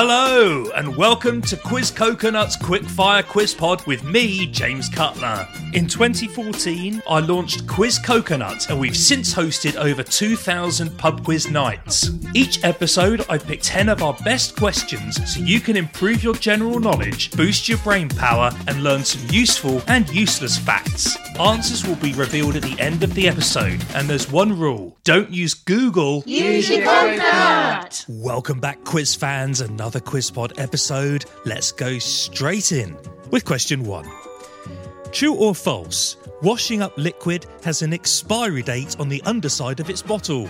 Hello, and welcome to Quiz Coconuts Quickfire Quiz Pod with me, James Cutler. In 2014, I launched Quiz Coconuts, and we've since hosted over 2,000 pub quiz nights. Each episode, I pick 10 of our best questions so you can improve your general knowledge, boost your brain power, and learn some useful and useless facts. Answers will be revealed at the end of the episode, and there's one rule don't use Google. Use your coconut! Welcome back, quiz fans. Another QuizPod episode. Let's go straight in with question one. True or false? Washing up liquid has an expiry date on the underside of its bottle.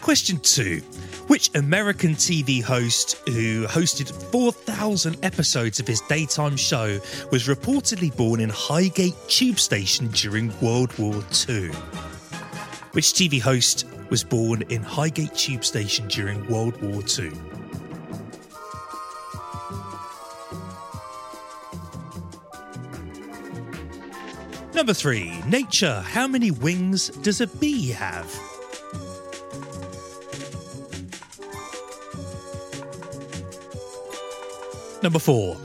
Question two. Which American TV host who hosted 4,000 episodes of his daytime show was reportedly born in Highgate Tube Station during World War II? Which TV host was born in Highgate Tube Station during World War II? Number three, nature. How many wings does a bee have? Number four,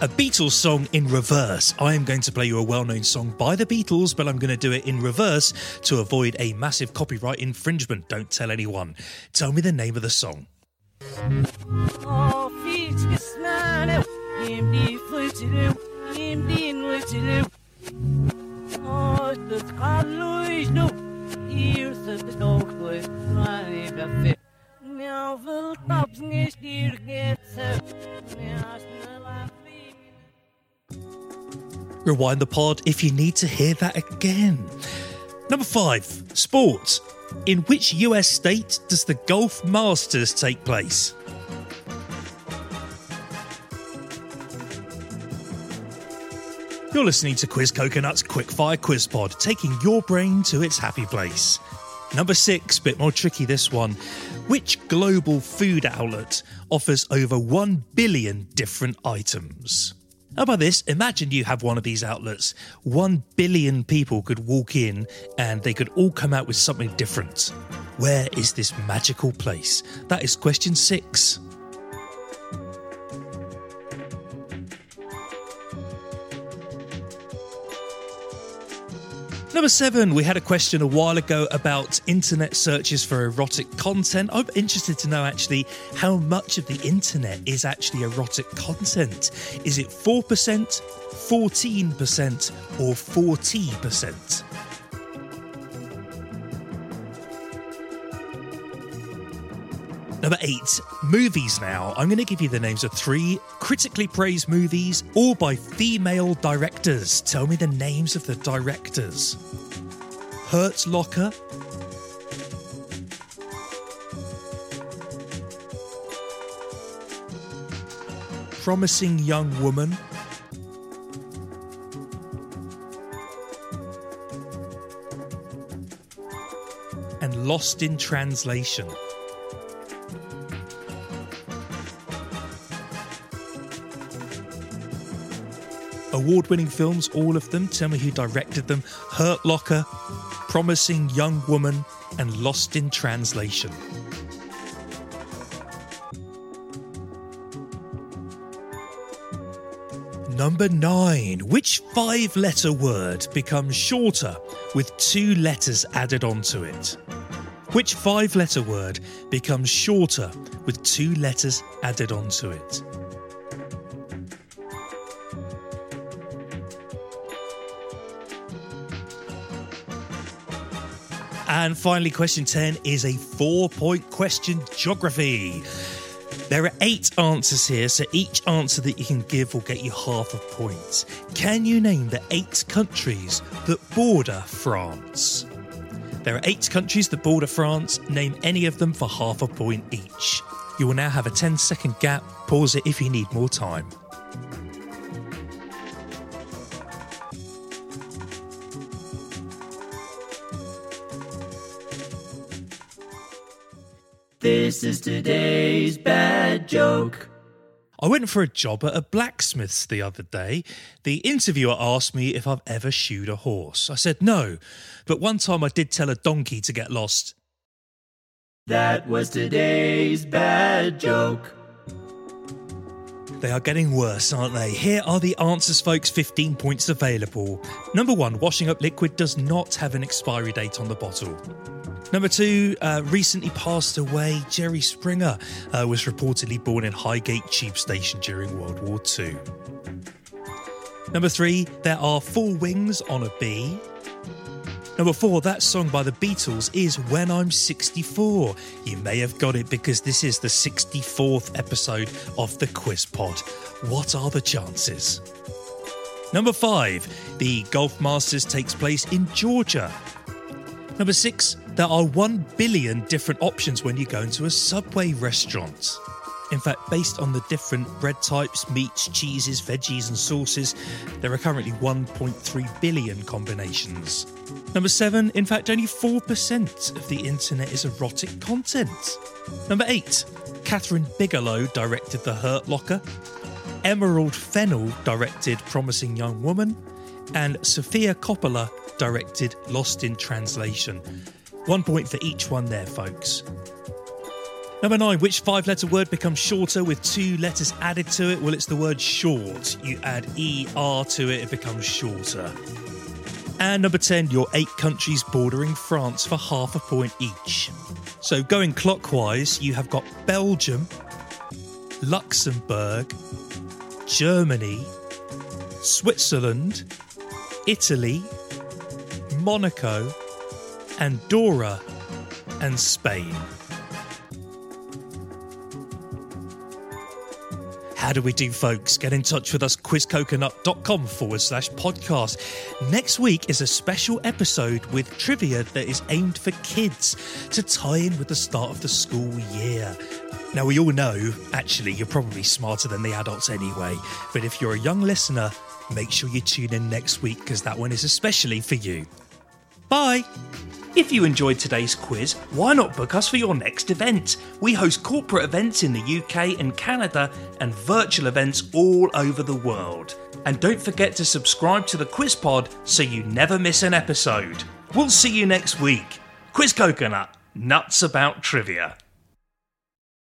a Beatles song in reverse. I am going to play you a well known song by the Beatles, but I'm going to do it in reverse to avoid a massive copyright infringement. Don't tell anyone. Tell me the name of the song. Rewind the pod if you need to hear that again. Number five, sports. In which US state does the Golf Masters take place? You're listening to Quiz Coconut's Quickfire Quiz Pod, taking your brain to its happy place. Number six, bit more tricky this one. Which global food outlet offers over 1 billion different items? How about this? Imagine you have one of these outlets. One billion people could walk in and they could all come out with something different. Where is this magical place? That is question six. Number seven, we had a question a while ago about internet searches for erotic content. I'm interested to know actually how much of the internet is actually erotic content. Is it 4%, 14%, or 40%? Number eight, movies now. I'm going to give you the names of three critically praised movies, all by female directors. Tell me the names of the directors Hurt Locker, Promising Young Woman, and Lost in Translation. Award winning films, all of them. Tell me who directed them Hurt Locker, Promising Young Woman, and Lost in Translation. Number nine. Which five letter word becomes shorter with two letters added onto it? Which five letter word becomes shorter with two letters added onto it? And finally, question 10 is a four point question geography. There are eight answers here, so each answer that you can give will get you half a point. Can you name the eight countries that border France? There are eight countries that border France. Name any of them for half a point each. You will now have a 10 second gap. Pause it if you need more time. This is today's bad joke. I went for a job at a blacksmith's the other day. The interviewer asked me if I've ever shoed a horse. I said no, but one time I did tell a donkey to get lost. That was today's bad joke. They are getting worse, aren't they? Here are the answers, folks. 15 points available. Number one, washing up liquid does not have an expiry date on the bottle. Number two, uh, recently passed away, Jerry Springer uh, was reportedly born in Highgate Tube Station during World War II. Number three, there are four wings on a bee. Number four, that song by the Beatles is When I'm 64. You may have got it because this is the 64th episode of the Quiz Pod. What are the chances? Number five, the Golf Masters takes place in Georgia. Number six, there are 1 billion different options when you go into a Subway restaurant. In fact, based on the different bread types, meats, cheeses, veggies, and sauces, there are currently 1.3 billion combinations. Number seven, in fact, only 4% of the internet is erotic content. Number eight, Kathryn Bigelow directed The Hurt Locker. Emerald Fennell directed Promising Young Woman. And Sofia Coppola directed Lost in Translation. One point for each one there, folks. Number nine, which five letter word becomes shorter with two letters added to it? Well, it's the word short. You add ER to it, it becomes shorter. And number 10, your eight countries bordering France for half a point each. So going clockwise, you have got Belgium, Luxembourg, Germany, Switzerland, Italy, Monaco, Andorra, and Spain. How do we do, folks? Get in touch with us, quizcoconut.com forward slash podcast. Next week is a special episode with trivia that is aimed for kids to tie in with the start of the school year. Now, we all know, actually, you're probably smarter than the adults anyway, but if you're a young listener, make sure you tune in next week because that one is especially for you. Bye! If you enjoyed today's quiz, why not book us for your next event? We host corporate events in the UK and Canada and virtual events all over the world. And don't forget to subscribe to the Quiz Pod so you never miss an episode. We'll see you next week. Quiz Coconut, nuts about trivia.